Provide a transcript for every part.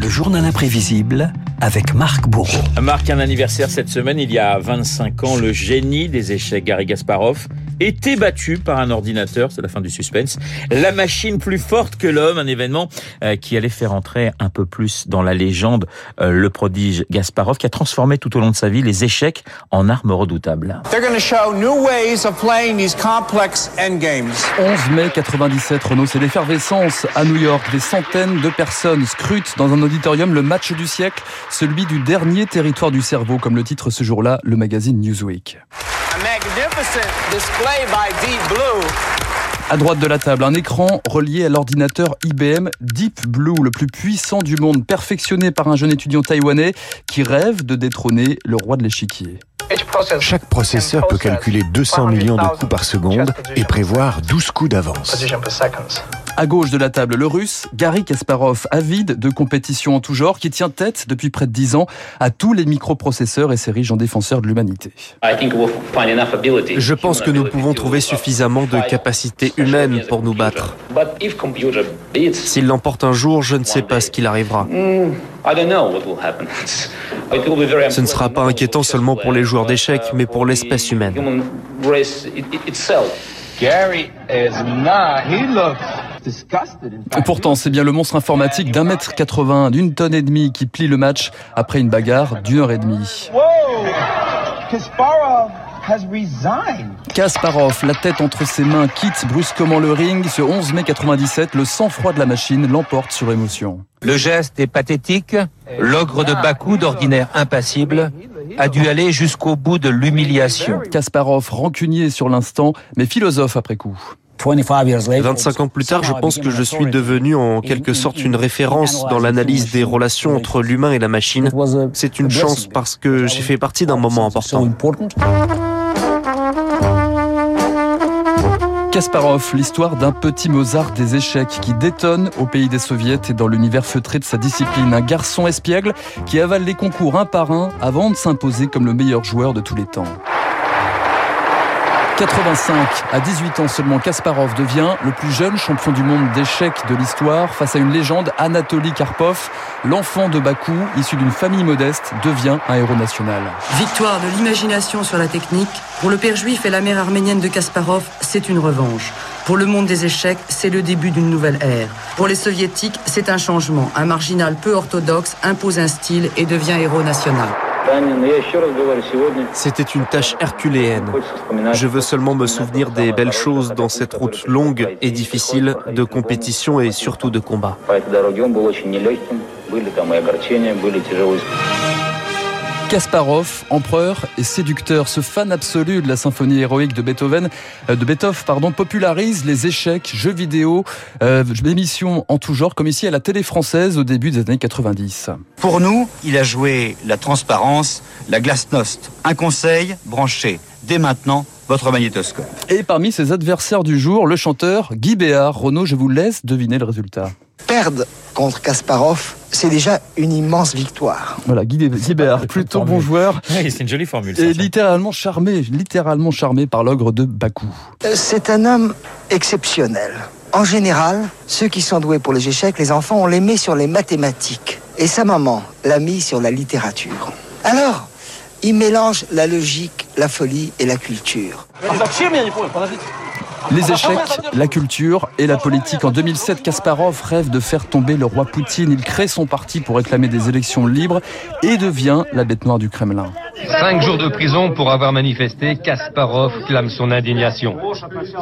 Le journal imprévisible avec Marc Bourreau. Marc, un anniversaire cette semaine, il y a 25 ans, le génie des échecs, Gary Gasparov, était battu par un ordinateur, c'est la fin du suspense. La machine plus forte que l'homme, un événement euh, qui allait faire entrer un peu plus dans la légende euh, le prodige Gasparov, qui a transformé tout au long de sa vie les échecs en armes redoutables. 11 mai 97, Renault, c'est l'effervescence à New York. Des centaines de personnes scrutent dans un auditorium le match du siècle, celui du dernier territoire du cerveau, comme le titre ce jour-là, le magazine Newsweek. À droite de la table, un écran relié à l'ordinateur IBM Deep Blue, le plus puissant du monde, perfectionné par un jeune étudiant taïwanais qui rêve de détrôner le roi de l'échiquier. Chaque processeur peut calculer 200 millions de coups par seconde et prévoir 12 coups d'avance. À gauche de la table, le russe Gary Kasparov, avide de compétition en tout genre, qui tient tête depuis près de 10 ans à tous les microprocesseurs et s'érige en défenseur de l'humanité. Je pense que nous pouvons trouver suffisamment de capacités humaines pour nous battre. S'il l'emporte un jour, je ne sais pas ce qu'il arrivera. Ce ne sera pas inquiétant seulement pour les joueurs d'échecs, mais pour l'espèce humaine. Gary is not. He looks et pourtant, c'est bien le monstre informatique d'un mètre 80, d'une tonne et demie qui plie le match après une bagarre d'une heure et demie. Kasparov, la tête entre ses mains, quitte brusquement le ring. Ce 11 mai 97, le sang-froid de la machine l'emporte sur émotion. Le geste est pathétique. L'ogre de Bakou, d'ordinaire impassible, a dû aller jusqu'au bout de l'humiliation. Kasparov, rancunier sur l'instant, mais philosophe après coup. 25 ans plus tard, je pense que je suis devenu en quelque sorte une référence dans l'analyse des relations entre l'humain et la machine. C'est une chance parce que j'ai fait partie d'un moment important. Kasparov, l'histoire d'un petit Mozart des échecs qui détonne au pays des soviets et dans l'univers feutré de sa discipline. Un garçon espiègle qui avale les concours un par un avant de s'imposer comme le meilleur joueur de tous les temps. 85 à 18 ans seulement, Kasparov devient le plus jeune champion du monde d'échecs de l'histoire face à une légende, Anatoly Karpov. L'enfant de Bakou, issu d'une famille modeste, devient un héros national. Victoire de l'imagination sur la technique. Pour le père juif et la mère arménienne de Kasparov, c'est une revanche. Pour le monde des échecs, c'est le début d'une nouvelle ère. Pour les soviétiques, c'est un changement. Un marginal peu orthodoxe impose un style et devient héros national. C'était une tâche herculéenne. Je veux seulement me souvenir des belles choses dans cette route longue et difficile de compétition et surtout de combat. Kasparov, empereur et séducteur, ce fan absolu de la symphonie héroïque de Beethoven, euh, de Beethoven, pardon, popularise les échecs, jeux vidéo, euh, émissions en tout genre, comme ici à la télé française au début des années 90. Pour nous, il a joué la transparence, la glasnost, un conseil branché dès maintenant votre magnétoscope. Et parmi ses adversaires du jour, le chanteur Guy Béard. Renaud, je vous laisse deviner le résultat. Perdre contre Kasparov, c'est déjà une immense victoire. Voilà, Guy, Béard, plutôt bon joueur. Oui, c'est une jolie formule. Et littéralement charmé, littéralement charmé par l'ogre de Bakou. Euh, C'est un homme exceptionnel. En général, ceux qui sont doués pour les échecs, les enfants, on les met sur les mathématiques. Et sa maman l'a mis sur la littérature. Alors, il mélange la logique, la folie et la culture. Les échecs, la culture et la politique. En 2007, Kasparov rêve de faire tomber le roi Poutine. Il crée son parti pour réclamer des élections libres et devient la bête noire du Kremlin. Cinq jours de prison pour avoir manifesté, Kasparov clame son indignation.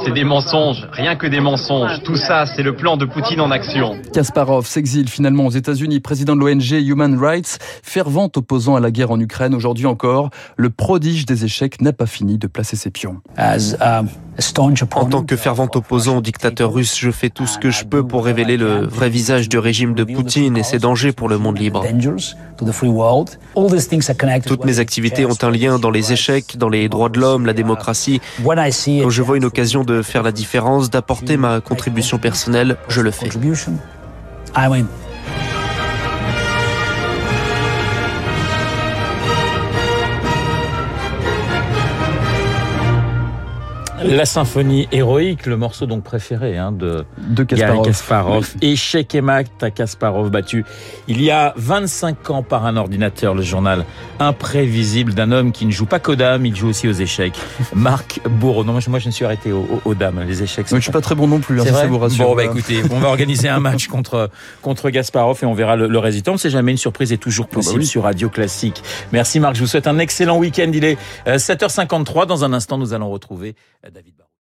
C'est des mensonges, rien que des mensonges. Tout ça, c'est le plan de Poutine en action. Kasparov s'exile finalement aux États-Unis, président de l'ONG Human Rights, fervent opposant à la guerre en Ukraine. Aujourd'hui encore, le prodige des échecs n'a pas fini de placer ses pions. En tant que fervent opposant au dictateur russe, je fais tout ce que je peux pour révéler le vrai visage du régime de Poutine et ses dangers pour le monde libre. Toutes mes activités ont un lien dans les échecs, dans les droits de l'homme, la démocratie. Quand je vois une occasion de faire la différence, d'apporter ma contribution personnelle, je le fais. La symphonie héroïque, le morceau donc préféré hein, de, de Kasparov. Kasparov. Échec et mat à Kasparov battu il y a 25 ans par un ordinateur. Le journal imprévisible d'un homme qui ne joue pas qu'aux dames, il joue aussi aux échecs. Marc Bourreau. Non, moi, je me suis arrêté aux, aux, dames, les échecs. Oui, je suis pas très bon non plus, hein, ça, ça vous rassure. Bon, bah écoutez, on va organiser un match contre contre Gasparov et on verra le, le résultat. On ne sait jamais, une surprise est toujours possible oh bah oui. sur Radio Classique. Merci Marc, je vous souhaite un excellent week-end. Il est 7h53. Dans un instant, nous allons retrouver David Barraud.